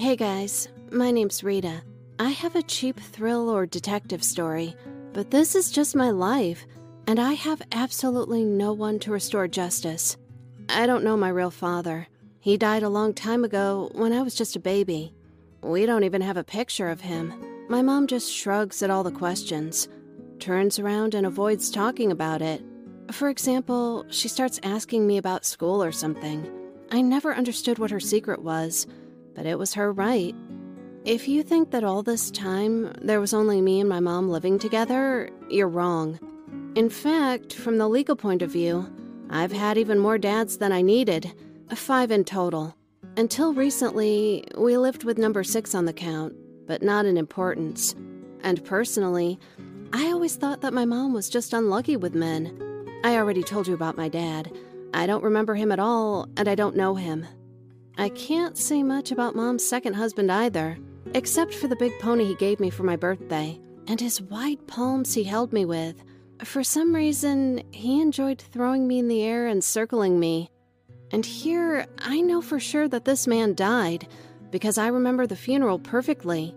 Hey guys, my name's Rita. I have a cheap thrill or detective story, but this is just my life, and I have absolutely no one to restore justice. I don't know my real father. He died a long time ago when I was just a baby. We don't even have a picture of him. My mom just shrugs at all the questions, turns around and avoids talking about it. For example, she starts asking me about school or something. I never understood what her secret was, but it was her right. If you think that all this time there was only me and my mom living together, you're wrong. In fact, from the legal point of view, I've had even more dads than I needed, five in total. Until recently, we lived with number six on the count, but not in importance. And personally, I always thought that my mom was just unlucky with men. I already told you about my dad. I don't remember him at all, and I don't know him. I can't say much about mom's second husband either, except for the big pony he gave me for my birthday, and his wide palms he held me with. For some reason, he enjoyed throwing me in the air and circling me. And here, I know for sure that this man died, because I remember the funeral perfectly.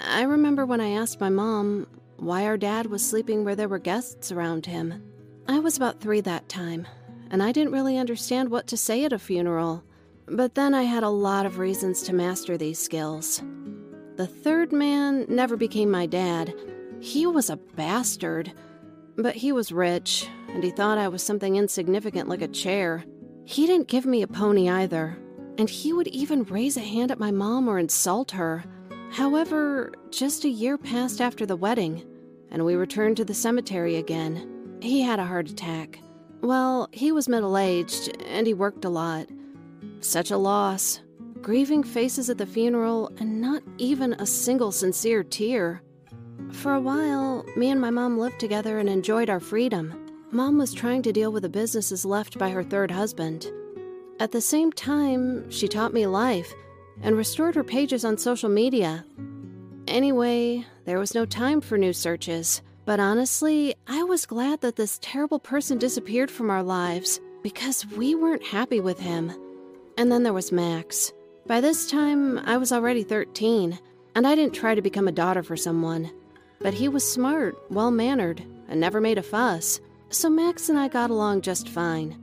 I remember when I asked my mom why our dad was sleeping where there were guests around him. I was about three that time, and I didn't really understand what to say at a funeral. But then I had a lot of reasons to master these skills. The third man never became my dad. He was a bastard. But he was rich, and he thought I was something insignificant like a chair. He didn't give me a pony either, and he would even raise a hand at my mom or insult her. However, just a year passed after the wedding, and we returned to the cemetery again. He had a heart attack. Well, he was middle aged, and he worked a lot. Such a loss. Grieving faces at the funeral, and not even a single sincere tear. For a while, me and my mom lived together and enjoyed our freedom. Mom was trying to deal with the businesses left by her third husband. At the same time, she taught me life and restored her pages on social media. Anyway, there was no time for new searches. But honestly, I was glad that this terrible person disappeared from our lives because we weren't happy with him. And then there was Max. By this time, I was already 13, and I didn't try to become a daughter for someone. But he was smart, well mannered, and never made a fuss, so Max and I got along just fine.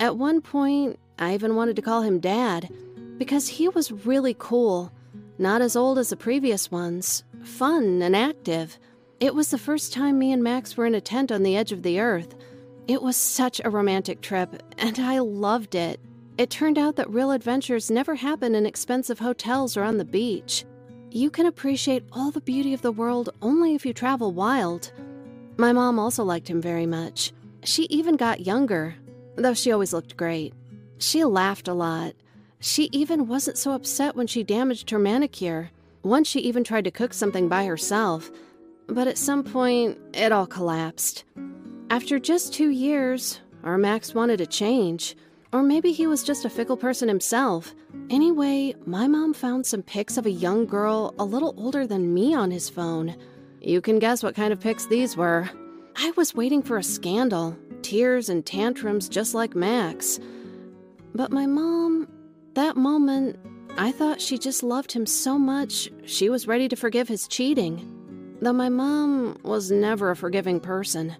At one point, I even wanted to call him Dad, because he was really cool, not as old as the previous ones, fun and active. It was the first time me and Max were in a tent on the edge of the earth. It was such a romantic trip, and I loved it. It turned out that real adventures never happen in expensive hotels or on the beach. You can appreciate all the beauty of the world only if you travel wild. My mom also liked him very much. She even got younger, though she always looked great. She laughed a lot. She even wasn't so upset when she damaged her manicure. Once she even tried to cook something by herself, but at some point, it all collapsed. After just two years, our Max wanted a change. Or maybe he was just a fickle person himself. Anyway, my mom found some pics of a young girl a little older than me on his phone. You can guess what kind of pics these were. I was waiting for a scandal, tears and tantrums just like Max. But my mom, that moment, I thought she just loved him so much she was ready to forgive his cheating. Though my mom was never a forgiving person.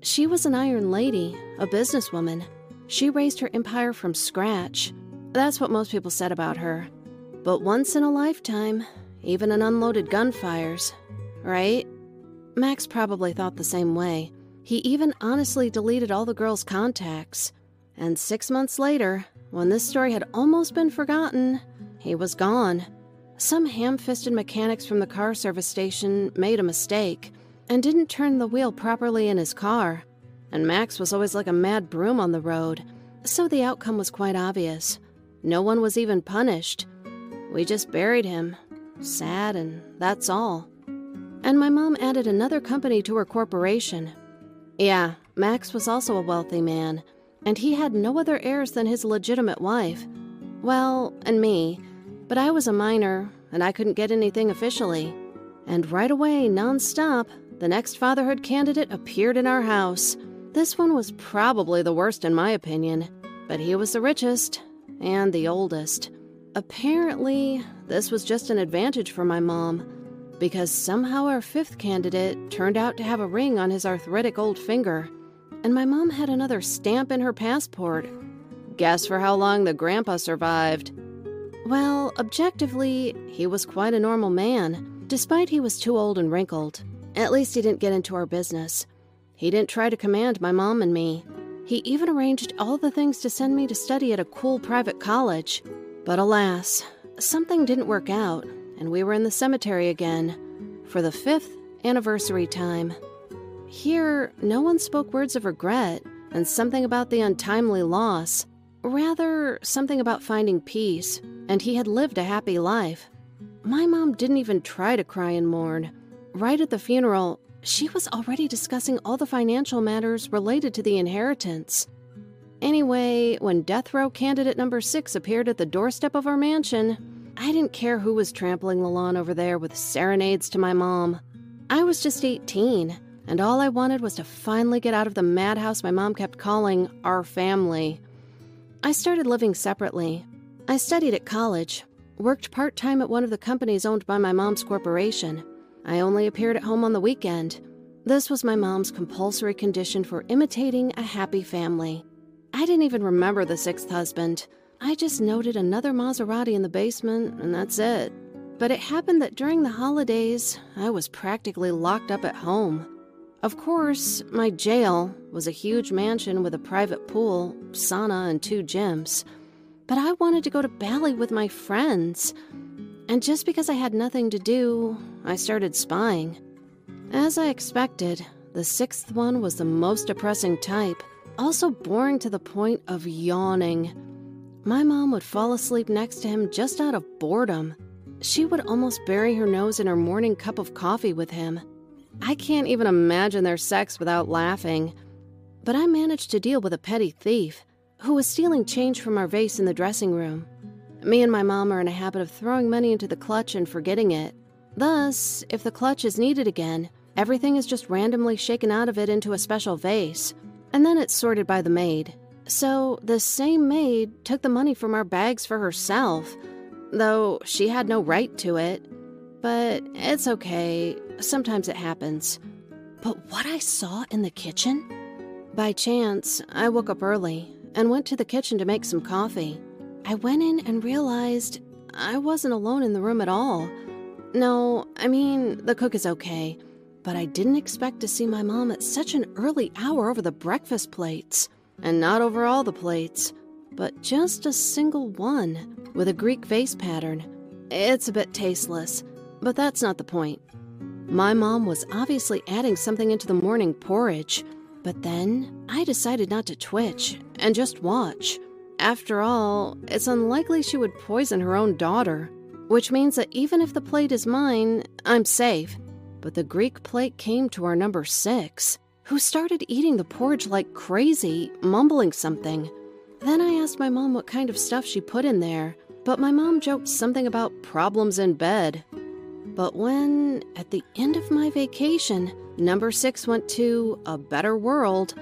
She was an iron lady, a businesswoman. She raised her empire from scratch. That's what most people said about her. But once in a lifetime, even an unloaded gun fires, right? Max probably thought the same way. He even honestly deleted all the girl's contacts. And six months later, when this story had almost been forgotten, he was gone. Some ham fisted mechanics from the car service station made a mistake and didn't turn the wheel properly in his car and Max was always like a mad broom on the road, so the outcome was quite obvious. No one was even punished. We just buried him. Sad, and that's all. And my mom added another company to her corporation. Yeah, Max was also a wealthy man, and he had no other heirs than his legitimate wife. Well, and me. But I was a minor, and I couldn't get anything officially. And right away, nonstop, the next fatherhood candidate appeared in our house. This one was probably the worst in my opinion, but he was the richest and the oldest. Apparently, this was just an advantage for my mom, because somehow our fifth candidate turned out to have a ring on his arthritic old finger, and my mom had another stamp in her passport. Guess for how long the grandpa survived. Well, objectively, he was quite a normal man, despite he was too old and wrinkled. At least he didn't get into our business. He didn't try to command my mom and me. He even arranged all the things to send me to study at a cool private college. But alas, something didn't work out, and we were in the cemetery again for the fifth anniversary time. Here, no one spoke words of regret and something about the untimely loss, rather, something about finding peace, and he had lived a happy life. My mom didn't even try to cry and mourn. Right at the funeral, she was already discussing all the financial matters related to the inheritance. Anyway, when death row candidate number six appeared at the doorstep of our mansion, I didn't care who was trampling the lawn over there with serenades to my mom. I was just 18, and all I wanted was to finally get out of the madhouse my mom kept calling our family. I started living separately. I studied at college, worked part time at one of the companies owned by my mom's corporation. I only appeared at home on the weekend. This was my mom's compulsory condition for imitating a happy family. I didn't even remember the sixth husband. I just noted another Maserati in the basement, and that's it. But it happened that during the holidays, I was practically locked up at home. Of course, my jail was a huge mansion with a private pool, sauna, and two gyms. But I wanted to go to Bali with my friends. And just because I had nothing to do, I started spying. As I expected, the sixth one was the most depressing type, also boring to the point of yawning. My mom would fall asleep next to him just out of boredom. She would almost bury her nose in her morning cup of coffee with him. I can't even imagine their sex without laughing. But I managed to deal with a petty thief who was stealing change from our vase in the dressing room. Me and my mom are in a habit of throwing money into the clutch and forgetting it. Thus, if the clutch is needed again, everything is just randomly shaken out of it into a special vase, and then it's sorted by the maid. So, the same maid took the money from our bags for herself, though she had no right to it. But it's okay, sometimes it happens. But what I saw in the kitchen? By chance, I woke up early and went to the kitchen to make some coffee. I went in and realized I wasn't alone in the room at all. No, I mean, the cook is okay, but I didn't expect to see my mom at such an early hour over the breakfast plates. And not over all the plates, but just a single one with a Greek vase pattern. It's a bit tasteless, but that's not the point. My mom was obviously adding something into the morning porridge, but then I decided not to twitch and just watch. After all, it's unlikely she would poison her own daughter, which means that even if the plate is mine, I'm safe. But the Greek plate came to our number six, who started eating the porridge like crazy, mumbling something. Then I asked my mom what kind of stuff she put in there, but my mom joked something about problems in bed. But when, at the end of my vacation, number six went to a better world,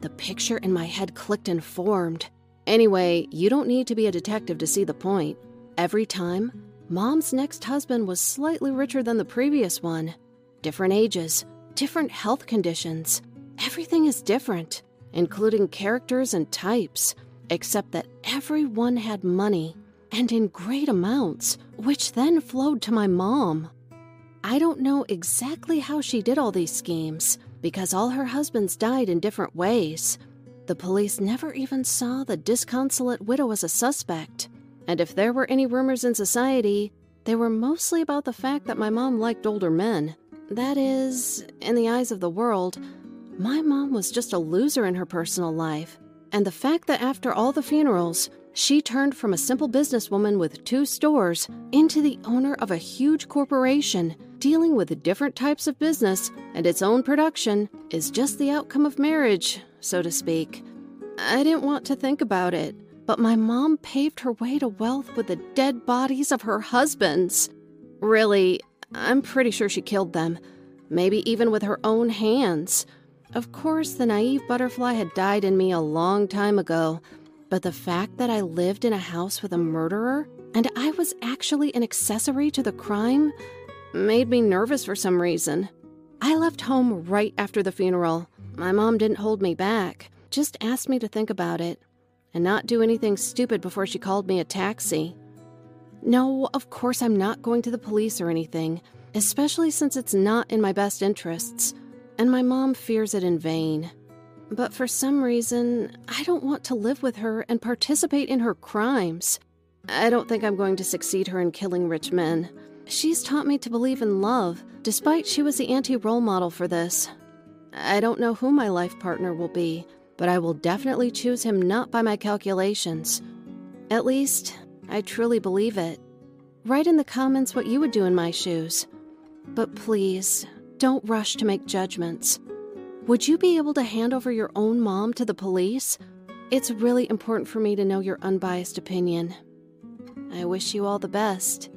the picture in my head clicked and formed. Anyway, you don't need to be a detective to see the point. Every time, mom's next husband was slightly richer than the previous one. Different ages, different health conditions. Everything is different, including characters and types, except that everyone had money and in great amounts, which then flowed to my mom. I don't know exactly how she did all these schemes, because all her husbands died in different ways. The police never even saw the disconsolate widow as a suspect, and if there were any rumors in society, they were mostly about the fact that my mom liked older men. That is, in the eyes of the world, my mom was just a loser in her personal life, and the fact that after all the funerals, she turned from a simple businesswoman with two stores into the owner of a huge corporation dealing with different types of business and its own production is just the outcome of marriage, so to speak. I didn't want to think about it, but my mom paved her way to wealth with the dead bodies of her husbands. Really, I'm pretty sure she killed them, maybe even with her own hands. Of course, the naive butterfly had died in me a long time ago but the fact that I lived in a house with a murderer and I was actually an accessory to the crime made me nervous for some reason. I left home right after the funeral. My mom didn't hold me back, just asked me to think about it and not do anything stupid before she called me a taxi. No, of course, I'm not going to the police or anything, especially since it's not in my best interests, and my mom fears it in vain. But for some reason, I don't want to live with her and participate in her crimes. I don't think I'm going to succeed her in killing rich men. She's taught me to believe in love, despite she was the anti role model for this. I don't know who my life partner will be, but I will definitely choose him not by my calculations. At least, I truly believe it. Write in the comments what you would do in my shoes. But please, don't rush to make judgments. Would you be able to hand over your own mom to the police? It's really important for me to know your unbiased opinion. I wish you all the best.